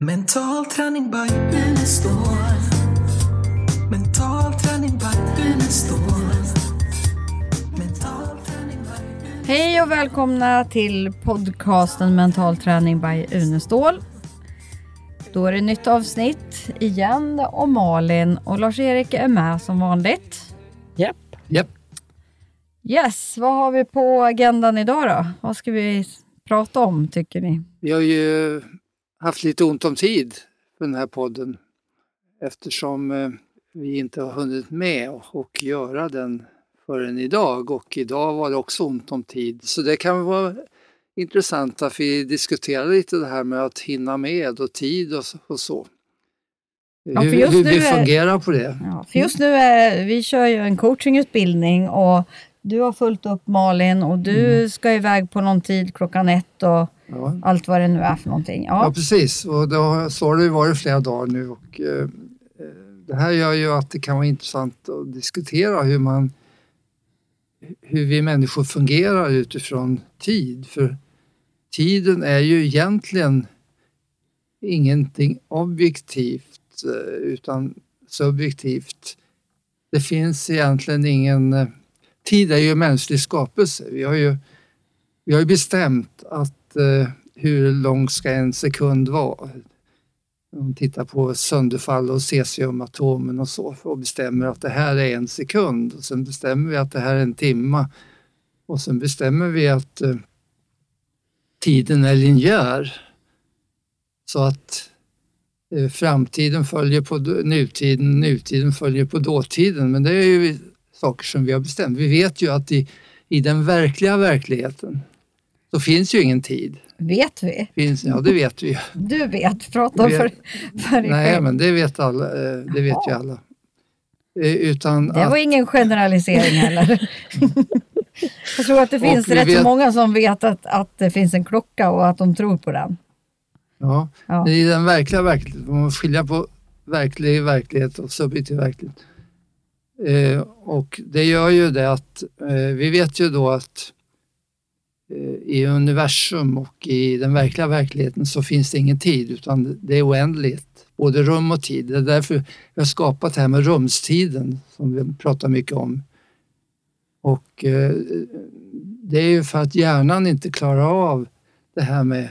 Mental träning by Unestål. Mental träning by Unestål. Hej och välkomna till podcasten Mental träning by Unestål. Då är det nytt avsnitt igen och Malin och Lars-Erik är med som vanligt. Japp. Japp. Yes, vad har vi på agendan idag då? Vad ska vi prata om tycker ni? Vi har ju haft lite ont om tid för den här podden eftersom eh, vi inte har hunnit med och göra den förrän idag och idag var det också ont om tid. Så det kan vara intressant att vi diskuterar lite det här med att hinna med och tid och så. Ja, hur hur vi fungerar på det. Ja, för just nu är vi kör ju en coachingutbildning och du har fullt upp Malin och du ska iväg på någon tid klockan ett och Ja. allt vad det nu är för någonting. Ja, Ja, precis. Och då, så har det varit flera dagar nu. Och, eh, eh, det här gör ju att det kan vara intressant att diskutera hur, man, hur vi människor fungerar utifrån tid. För tiden är ju egentligen ingenting objektivt eh, utan subjektivt. Det finns egentligen ingen... eh, Tid är ju mänsklig skapelse. Vi har ju, vi har ju bestämt att Eh, hur lång ska en sekund vara? De man tittar på sönderfall och cesiumatomen och så och bestämmer att det här är en sekund och sen bestämmer vi att det här är en timma och sen bestämmer vi att eh, tiden är linjär så att eh, framtiden följer på nutiden, nutiden följer på dåtiden men det är ju saker som vi har bestämt. Vi vet ju att i, i den verkliga verkligheten så finns ju ingen tid. vet vi? Finns, ja, det vet vi ju. Du vet, prata Vi- för, för dig Nej, själv. men det vet alla. eh, Det vet ju alla. Eh, Utan Det var att, ingen generalisering heller. Jag tror att det finns rätt så vet- många som vet att, att det finns en klocka och att de tror på den. ja, Ja. i den verkliga verkligheten, man måste skilja på verklig verklighet och subjektiv verklighet. Eh, och det gör ju det att eh, vi vet ju då att Eh, i universum och i den verkliga verkligheten så finns det ingen tid utan det är oändligt, både rum och tid. Det är därför vi har skapat det här med rumstiden som vi pratar mycket om. Och eh, det är ju för att hjärnan inte klarar av det här med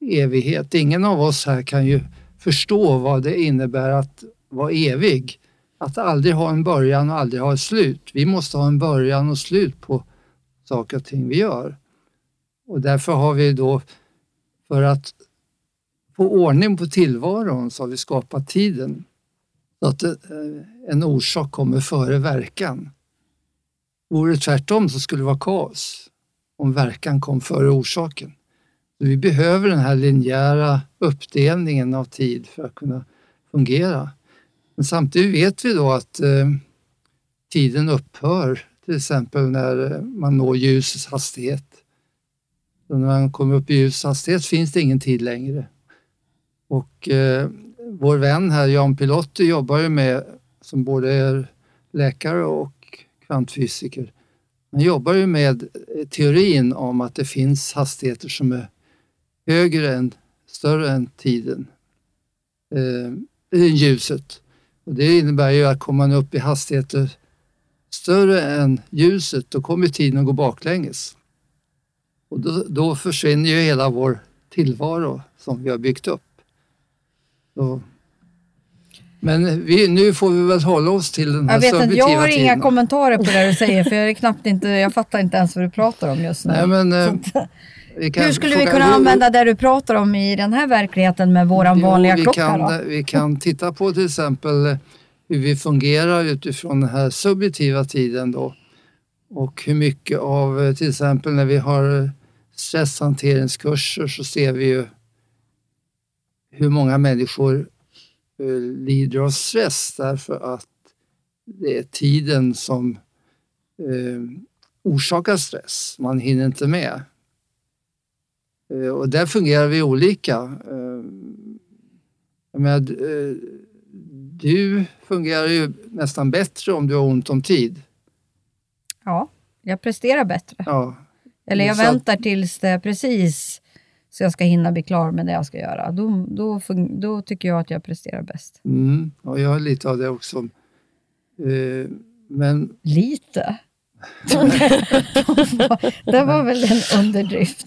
evighet. Ingen av oss här kan ju förstå vad det innebär att vara evig. Att aldrig ha en början och aldrig ha ett slut. Vi måste ha en början och slut på saker och ting vi gör. Och därför har vi då, för att få ordning på tillvaron, så har vi skapat tiden. Så att eh, en orsak kommer före verkan. Vore det tvärtom så skulle det vara kaos om verkan kom före orsaken. Så vi behöver den här linjära uppdelningen av tid för att kunna fungera. Men samtidigt vet vi då att eh, tiden upphör, till exempel när man når ljusets hastighet. Så när man kommer upp i ljus hastighet finns det ingen tid längre. Och eh, vår vän här, Jan Pilotti, jobbar ju med, som både är läkare och kvantfysiker, han jobbar ju med eh, teorin om att det finns hastigheter som är högre än, större än tiden, eh, än ljuset. Och det innebär ju att kommer man upp i hastigheter större än ljuset, då kommer tiden att gå baklänges. Och då, då försvinner ju hela vår tillvaro som vi har byggt upp. Så. Men vi, nu får vi väl hålla oss till den här Jag vet inte, jag har inga tiden. kommentarer på det du säger för jag, är knappt inte, jag fattar inte ens vad du pratar om just nu. Nej, men, eh, Hur skulle vi kunna använda det du pratar om i den här verkligheten med Jo, vanliga vi klocka kan, då? Vi kan titta på till exempel eh, hur vi fungerar utifrån den här subjektiva tiden då. Och hur mycket av, eh, till exempel när vi har stresshanteringskurser så ser vi ju hur många människor eh, lider av stress därför att det är tiden som eh, orsakar stress. Man hinner inte med. Eh, och där fungerar vi olika. Jag menar, du fungerar ju nästan bättre om du har ont om tid. Ja, jag presterar bättre. Ja, Eller jag Så väntar tills det är precis så jag ska hinna bli klar med det jag ska göra. Då, då, då tycker jag att jag presterar bäst. Mm, och jag har lite av det också. Eh, men Lite? det var väl en underdrift.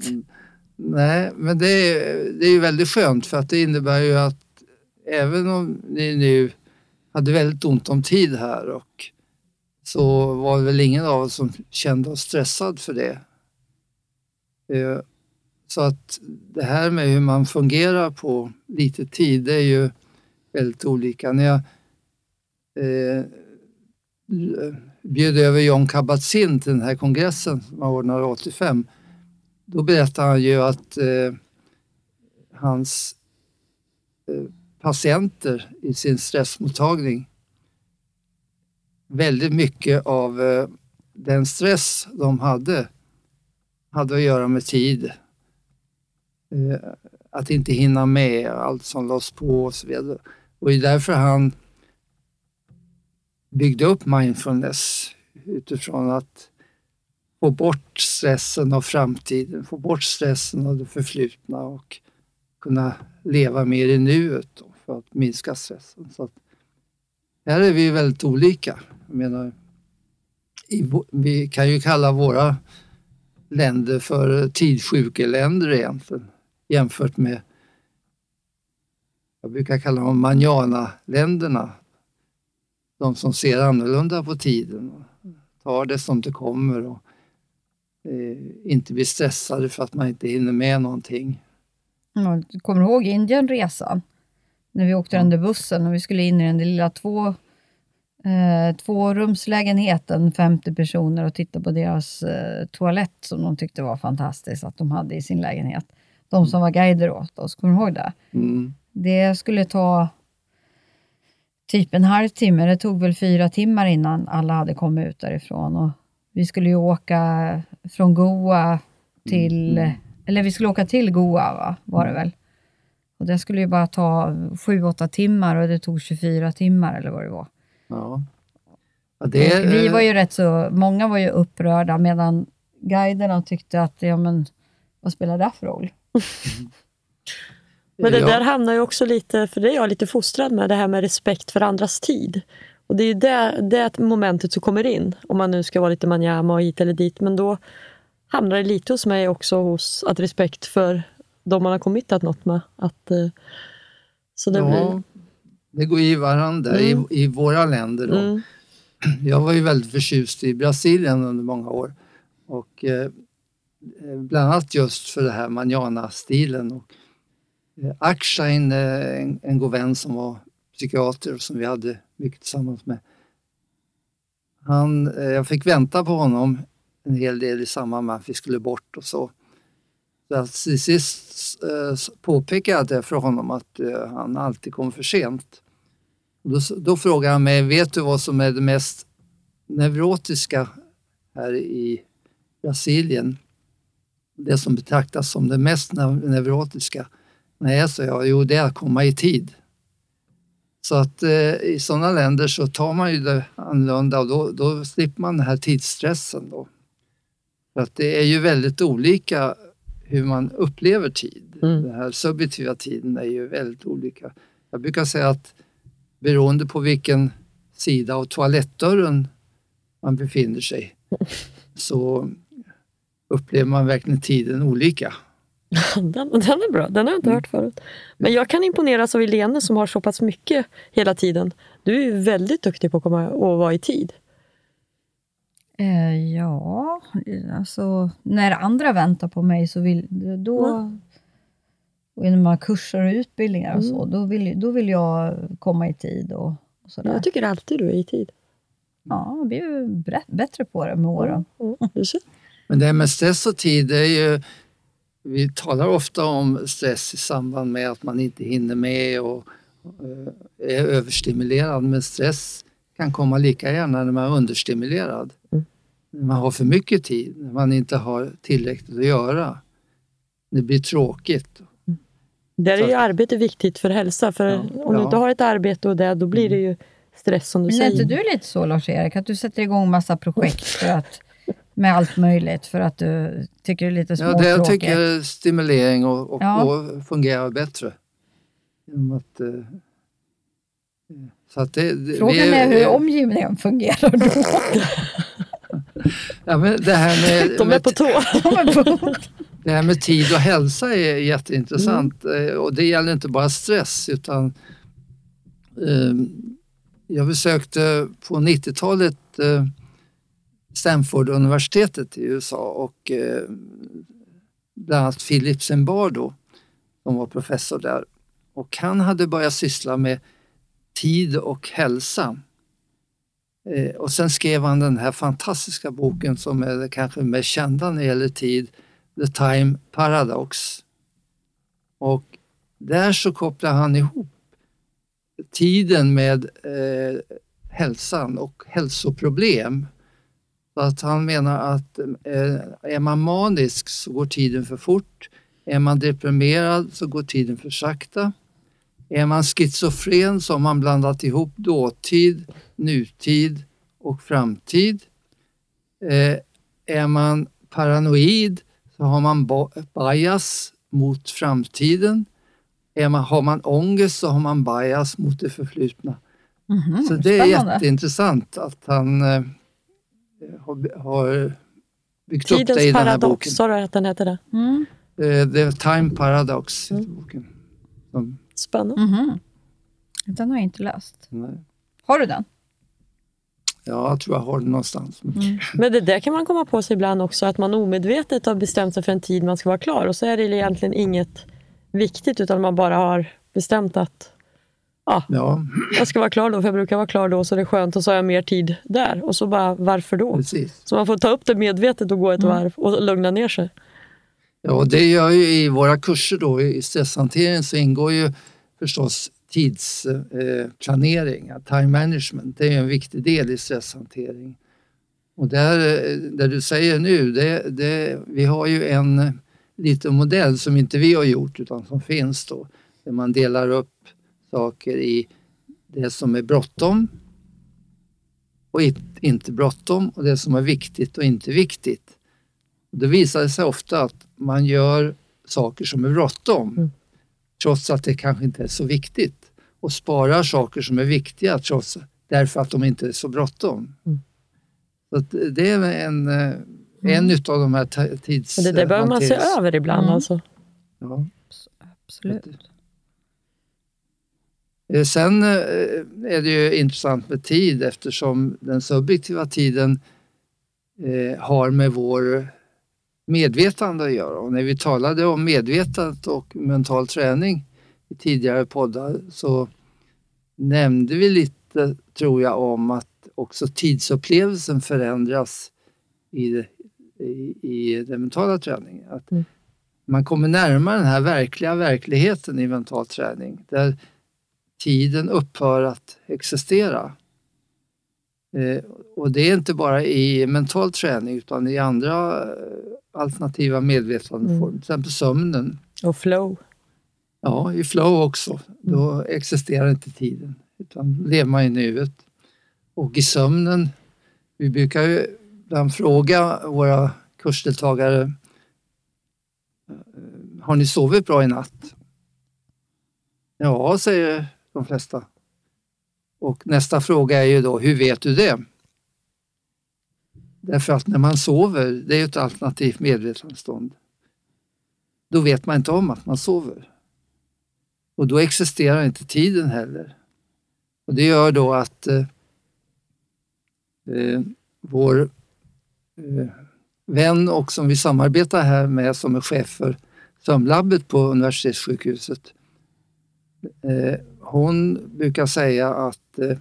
nej, men det är, det är ju väldigt skönt för att det innebär ju att även om ni nu hade väldigt ont om tid här och så var det väl ingen av oss som kände oss stressad för det. Eh, så att det här med hur man fungerar på lite tid, det är ju väldigt olika. När jag eh, bjöd över John Kabat-Zinn till den här kongressen som han ordnade 85, då berättade han ju att eh, hans eh, patienter i sin stressmottagning väldigt mycket av eh, den stress de hade hade att göra med tid. Eh, att inte hinna med allt som lades på och så vidare. Och det är därför han byggde upp mindfulness utifrån att få bort stressen av framtiden, få bort stressen av det förflutna och kunna leva mer i nuet då, för att minska stressen. Så att, här är vi väldigt olika. Jag menar, i, vi kan ju kalla våra länder för tidsjukeländer egentligen jämfört med jag brukar kalla dem manjana-länderna. De som ser annorlunda på tiden tar det som det kommer och eh, inte blir stressade för att man inte hinner med någonting. Ja, du kommer du ihåg Indienresan? När vi åkte den där bussen och vi skulle in i den där lilla två, eh, tvårumslägenheten, 50 personer och titta på deras eh, toalett som de tyckte var fantastiskt att de hade i sin lägenhet. De som var guider åt oss, kommer du ihåg det? Mm. Det skulle ta typ en halvtimme. Det tog väl fyra timmar innan alla hade kommit ut därifrån. Och vi skulle ju åka från Goa till... Eller vi skulle åka till Goa, va? var det väl? Och det skulle ju bara ta sju, åtta timmar och det tog 24 timmar eller vad det var. Ja. Ja, det vi var ju rätt så... Många var ju upprörda medan guiderna tyckte att, ja men, vad spelar det för roll? Men det ja, där hamnar ju också lite, för det är jag lite fostrad med, det här med respekt för andras tid. Och det är ju det, det momentet som kommer in, om man nu ska vara lite manjama och hit eller dit. Men då hamnar det lite hos mig också hos att respekt för de man har committat något med. Att, eh, så det blir... det går i varandra Mm. i, i våra länder. Då. Mm, Jag var ju väldigt förtjust i Brasilien under många år. Och eh, bland annat just för det här manjana-stilen. Och, eh, Akshain, eh, en, en god vän som var psykiater och som vi hade mycket tillsammans med. Han, eh, jag fick vänta på honom en hel del i samband med att vi skulle bort och så. Så att till sist eh, påpekade jag det för honom att eh, han alltid kom för sent. Då, då frågar han mig, vet du vad som är det mest neurotiska här i Brasilien? Det som betraktas som det mest neu- neurotiska? Nej, sa jag, jo det är att komma i tid. Så att eh, i sådana länder så tar man ju det annorlunda och då, då slipper man den här tidsstressen. Då. För att det är ju väldigt olika hur man upplever tid. Mm. Den här subjektiva tiden är ju väldigt olika. Jag brukar säga att beroende på vilken sida av toalettdörren man befinner sig så upplever man verkligen tiden olika. den, den är bra, den har jag inte hört förut. Men jag kan imponeras av Elene som har så pass mycket hela tiden. Du är ju väldigt duktig på att komma och vara i tid. Eh, ja, alltså när andra väntar på mig så vill då... Och när man kurser och utbildningar och så, då vill, då vill jag komma i tid och, och sådär. Jag tycker alltid du är i tid. Ja, jag blir ju bättre på det med åren. Mm. Men det här med stress och tid, det är ju, vi talar ofta om stress i samband med att man inte hinner med och eh, är överstimulerad. Men stress kan komma lika gärna när man är understimulerad. Mm. När man har för mycket tid, när man inte har tillräckligt att göra. Det blir tråkigt. Där är ju arbete viktigt för hälsa. För Ja, om du ja. Mm. inte har ett arbete och det, då blir det ju stress som du Men är säger. inte du lite så Lars-Erik, att du sätter igång massa projekt för att med allt möjligt för att du tycker det är lite Ja, småtråkigt? det jag tycker är stimulering och, och Ja. då fungerar bättre. Genom att, eh, så att det, det, Frågan vi är hur omgivningen fungerar då. ja, men det, här med, De är med, på tå. Det här med tid och hälsa är jätteintressant. Mm. Eh, Och det gäller inte bara stress utan eh, jag besökte på 90-talet eh, Stanford-universitetet i USA och eh, bland annat Philip Zimbardo som var professor där. Och han hade börjat syssla med tid och hälsa. Eh, och sen skrev han den här fantastiska boken som är kanske mest kända när det gäller tid, The Time Paradox. Och där så kopplar han ihop tiden med eh, hälsan och hälsoproblem. Så att han menar att eh, är man manisk så går tiden för fort. Är man deprimerad så går tiden för sakta. Är man schizofren så har man blandat ihop dåtid, nutid och framtid. Eh, är man paranoid så har man bias mot framtiden. Är man, har man ångest så har man bias mot det förflutna. Mhm, Så det är spännande. jätteintressant att han eh, har, har byggt upp det i Tidens den här paradox, boken. sa du att den heter det? Mm. Eh, The Time Paradox heter Mm. boken. Som, Spännande. Mhm. Den har jag inte läst. nej. Har du den? Ja, jag tror jag har den någonstans. Men det där kan man komma på sig ibland också, att man omedvetet har bestämt sig för en tid man ska vara klar och så är det egentligen inget viktigt utan man bara har bestämt att ja, Ja, jag ska vara klar då för jag brukar vara klar då så det är skönt och så har jag mer tid där. Och så bara, varför då? precis. Så man får ta upp det medvetet och gå ett varv och lugna ner sig. Ja, och det gör ju i våra kurser då i stresshantering så ingår ju förstås tidsplanering, eh, time management. Det är en viktig del i stresshantering. Och där, där du säger nu, det, det, vi har ju en liten modell som inte vi har gjort utan som finns då. Där man delar upp saker i det som är bråttom och inte bråttom och det som är viktigt och inte viktigt. Och det visar sig ofta att man gör saker som är bråttom Mm trots att det kanske inte är så viktigt och sparar saker som är viktiga trots därför att de inte är så bråttom. Mm. Så att det är en, eh, en utav de här tids... Men det där behöver man se över ibland. Mm. Alltså. Ja. Absolut. Eh, Sen eh, är det ju intressant med tid eftersom den subjektiva tiden har med vår medvetande att göra. Och när vi talade om medvetandet och mental träning i tidigare poddar så nämnde vi lite, tror jag, om att också tidsupplevelsen förändras i, i, i den mentala träningen. Att Mm. Man kommer närmare den här verkliga verkligheten i mental träning där tiden upphör att existera. Eh, och det är inte bara i mental träning utan i andra alternativa medvetandeformer, till exempel sömnen. Och flow. Ja, i flow också. Då existerar inte tiden utan lever man i nuet. Och i sömnen, vi brukar ju ibland fråga våra kursdeltagare eh, Har ni sovit bra i natt? Ja, säger de flesta. Och nästa fråga är ju då, hur vet du det? Därför att när man sover, det är ju ett alternativt medvetandestånd, då vet man inte om att man sover. Och då existerar inte tiden heller. Och det gör då att eh, eh, vår eh, vän och som vi samarbetar här med som är chef för sömnlabbet på universitetssjukhuset. Eh, hon brukar säga att eh,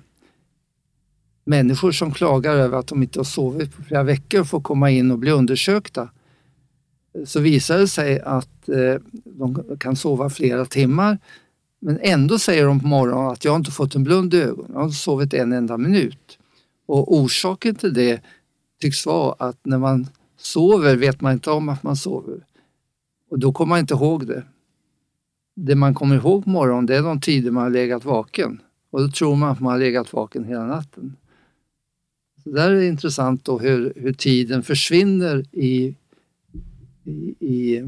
människor som klagar över att de inte har sovit på flera veckor får komma in och bli undersökta. Så visar det sig att eh, de kan sova flera timmar men ändå säger de på morgonen att jag inte fått en blund i ögonen, jag har inte sovit en enda minut. Och orsaken till det tycks vara att när man sover vet man inte om att man sover. Och då kommer man inte ihåg det. Det man kommer ihåg på morgonen det är de tider man har legat vaken. Och då tror man att man har legat vaken hela natten. Så där är det intressant då hur, hur tiden försvinner i, i, i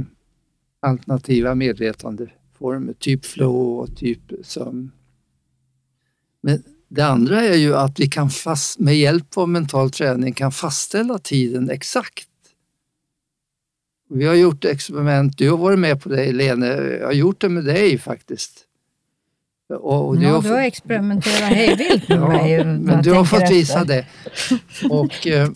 alternativa medvetandeformer, typ flow och typ sömn. Men det andra är ju att vi kan fast, med hjälp av mental träning kan fastställa tiden exakt. Vi har gjort experiment, du har varit med på det Lene, jag har gjort det med dig faktiskt. Och, och Ja, har du har experimenterat hej vilt med Ja, mig. när men du har fått visa efter. det. Och eh,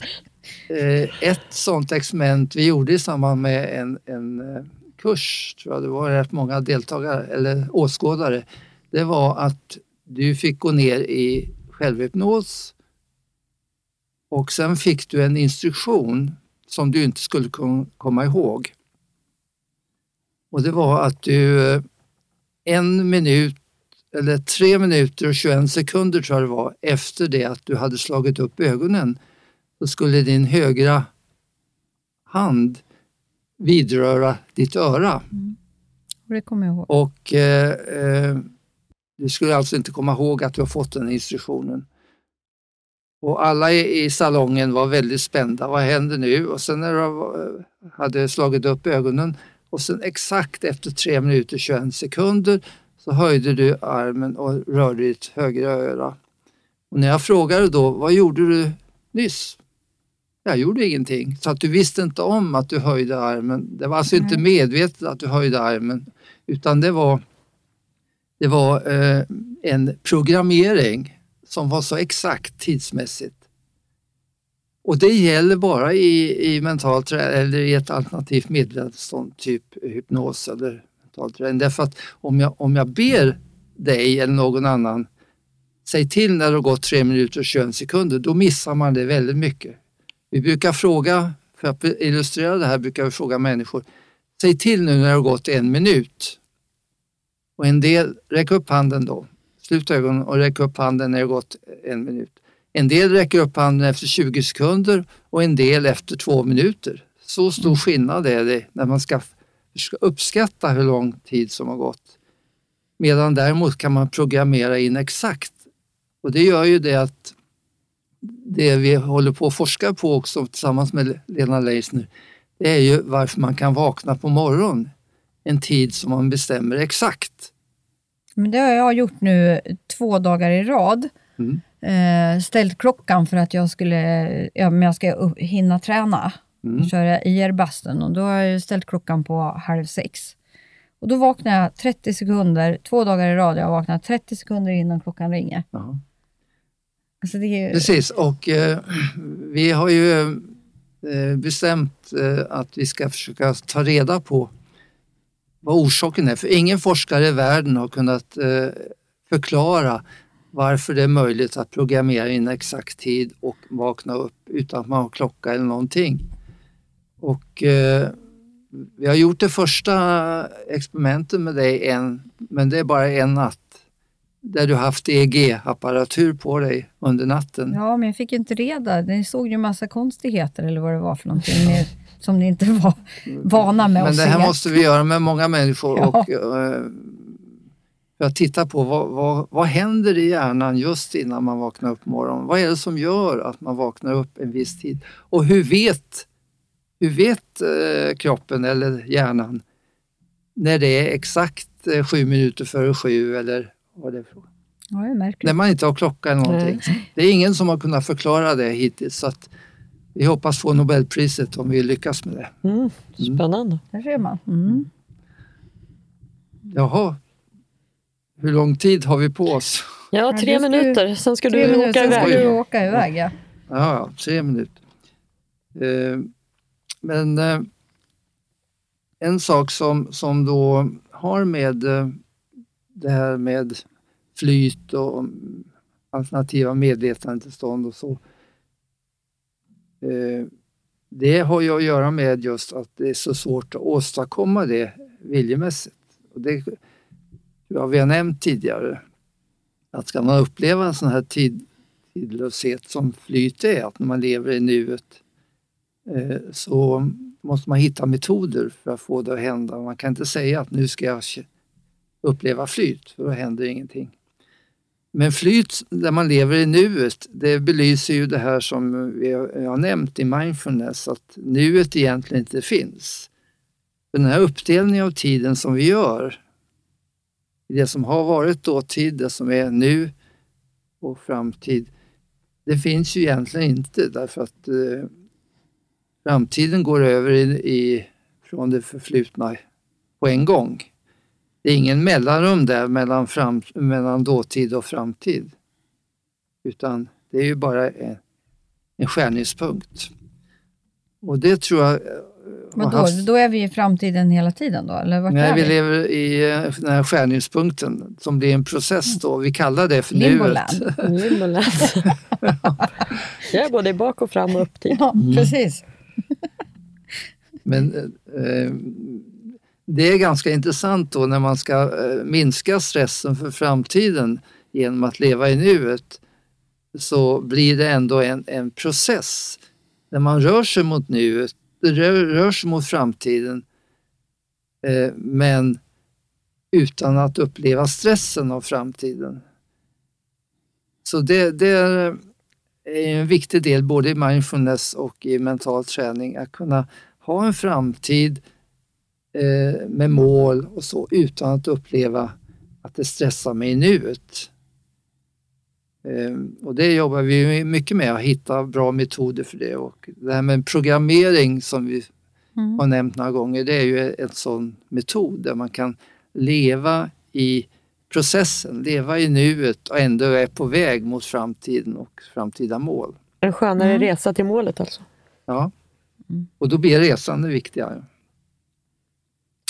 eh, ett sånt experiment vi gjorde i samband med en, en eh, kurs, tror jag det var rätt många deltagare eller åskådare, det var att du fick gå ner i självhypnos och sen fick du en instruktion som du inte skulle komma ihåg. Och det var att du eh, en minut eller tre minuter och 21 sekunder tror jag det var efter det att du hade slagit upp ögonen så skulle din högra hand vidröra ditt öra Och Det kommer jag ihåg. och eh, eh, du skulle alltså inte komma ihåg att du har fått den instruktionen. Och alla i, i salongen var väldigt spända. Vad händer nu? Och sen när du eh, hade slagit upp ögonen och sen exakt efter 3 minuter 21 sekunder så höjde du armen och rörde ditt högra öra. Och när jag frågade då, vad gjorde du nyss? Jag gjorde ingenting. Så att du visste inte om att du höjde armen. Det var alltså inte Nej. medvetet att du höjde armen utan det var, det var eh, en programmering som var så exakt tidsmässigt. Och det gäller bara i, i mental eller i ett alternativt medvetandestånd, typ hypnos eller träning. Därför att om jag, om jag ber dig eller någon annan, säg till när det har gått 3 minuter och 21 sekunder, då missar man det väldigt mycket. Vi brukar fråga, för att illustrera det här, brukar vi fråga människor, säg till nu när det har gått en minut. Och en del, räck upp handen då. Sluta ögonen och räck upp handen när det har gått en minut. En del räcker upp handen efter 20 sekunder och en del efter två minuter. Så stor skillnad är det när man ska, ska uppskatta hur lång tid som har gått. Medan däremot kan man programmera in exakt. Och det gör ju det att det vi håller på att forska på också tillsammans med Lena Leisner, det är ju varför man kan vakna på morgonen en tid som man bestämmer exakt. Men det har jag gjort nu två dagar i rad. Mm. Eh, ställt klockan för att jag skulle, ja, men jag ska upp, hinna träna. Mm. Köra IR-bastun och då har jag ställt klockan på halv sex. Och då vaknar jag 30 sekunder, två dagar i rad, jag vaknar 30 sekunder innan klockan ringer. Ja. Alltså ju, Precis, och eh, vi har ju eh, bestämt eh, att vi ska försöka ta reda på vad orsaken är. För ingen forskare i världen har kunnat eh, förklara varför det är möjligt att programmera in exakt tid och vakna upp utan att man har klocka eller någonting. Och eh, vi har gjort det första experimentet med dig en, men det är bara en natt. Där du haft EEG-apparatur på dig under natten. ja, men jag fick ju inte reda. Ni såg ju massa konstigheter eller vad det var för någonting mer, som ni inte var vana med Men att det se. här måste vi göra med många människor Ja. och eh, för att titta på vad, vad, vad händer i hjärnan just innan man vaknar upp på morgonen. Vad är det som gör att man vaknar upp en viss tid? Och hur vet, hur vet eh, kroppen eller hjärnan när det är exakt eh, sju minuter före sju eller vad det är för Ja, det. När man inte har klocka eller någonting. Det är ingen som har kunnat förklara det hittills så att vi hoppas få Nobelpriset om vi lyckas med det. Mm, spännande. Där ser man. Mm. Jaha. Hur lång tid har vi på oss? Ja, Ja, tre ska ju- minuter, sen ska du minuter, åka sen ska iväg. du åka iväg. Ja. Ja, ja, tre minuter. Eh, men eh, en sak som, som då har med eh, det här med flyt och alternativa medvetandetillstånd och så. Eh, det har ju att göra med just att det är så svårt att åstadkomma det viljemässigt. Och det tror jag vi har nämnt tidigare. Att ska man uppleva en sån här tid, tidlöshet som flyt är, att när man lever i nuet Eh, så måste man hitta metoder för att få det att hända. Man kan inte säga att nu ska jag uppleva flyt, för då händer ingenting. Men flyt där man lever i nuet, det belyser ju det här som jag har nämnt i mindfulness, att nuet egentligen inte finns. Den här uppdelningen av tiden som vi gör, det som har varit dåtid, det som är nu och framtid, det finns ju egentligen inte därför att eh, framtiden går över i, i, från det förflutna på en gång. Det är ingen mellanrum där mellan, fram, mellan dåtid och framtid. Utan det är ju bara en, en skärningspunkt. Och det tror jag... eh, Men då, haft- då är vi i framtiden hela tiden då? Eller vart Nej, är vi vi? lever i eh, den här skärningspunkten som blir en process då. Vi kallar det för nuet. Limboland. Jag är både bak och fram och upp till. Ja, precis. Men eh, det är ganska intressant då när man ska eh, minska stressen för framtiden genom att leva i nuet så blir det ändå en, en process. När man rör sig mot nuet, rör, rör sig mot framtiden eh, men utan att uppleva stressen av framtiden. Så det, det är en viktig del både i mindfulness och i mental träning att kunna ha en framtid eh, med mål och så utan att uppleva att det stressar mig i nuet. Eh, och det jobbar vi mycket med, att hitta bra metoder för det. Och det här med programmering som vi Mm. har nämnt några gånger, det är ju en sån metod där man kan leva i processen, leva i nuet och ändå är på väg mot framtiden och framtida mål. En skönare Mm. resa till målet alltså. Ja. Och då blir resan det viktigare.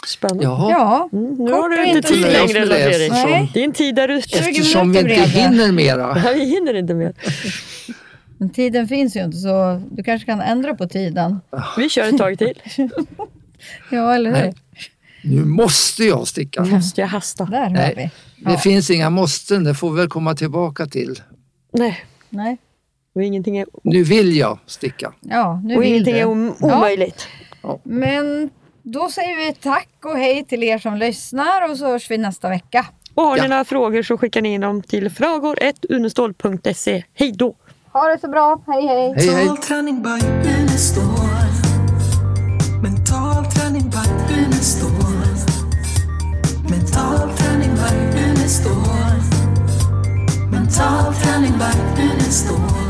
Spännande. Jaha. Ja, Mm, nu har du inte tid längre Lars-Erik. Din tid är ute. 20 Eftersom vi inte det. hinner mera. Nej, Vi hinner inte mer. men tiden finns ju inte så du kanske kan ändra på tiden. Vi kör ett tag till. Ja, eller hur? Nej. Nu måste jag sticka. Måste jag hasta? Där har Nej. vi. Det Ja. finns inga måsten, det får vi väl komma tillbaka till. Nej, Nej. Och ingenting är, Nu vill jag sticka. Ja, nu och vill ingenting du. är om, Ja. omöjligt. Men då säger vi tack och hej till er som lyssnar och så hörs vi nästa vecka. Och har ni Ja. några frågor så skickar ni in dem till fragor1unestål.se. Hej då! Ha det så bra. Hej hej. Hej hej! Mental träning by Unestål. Mental träning by Unestål. Mental träning by Unestål. Mental träning by Unestål.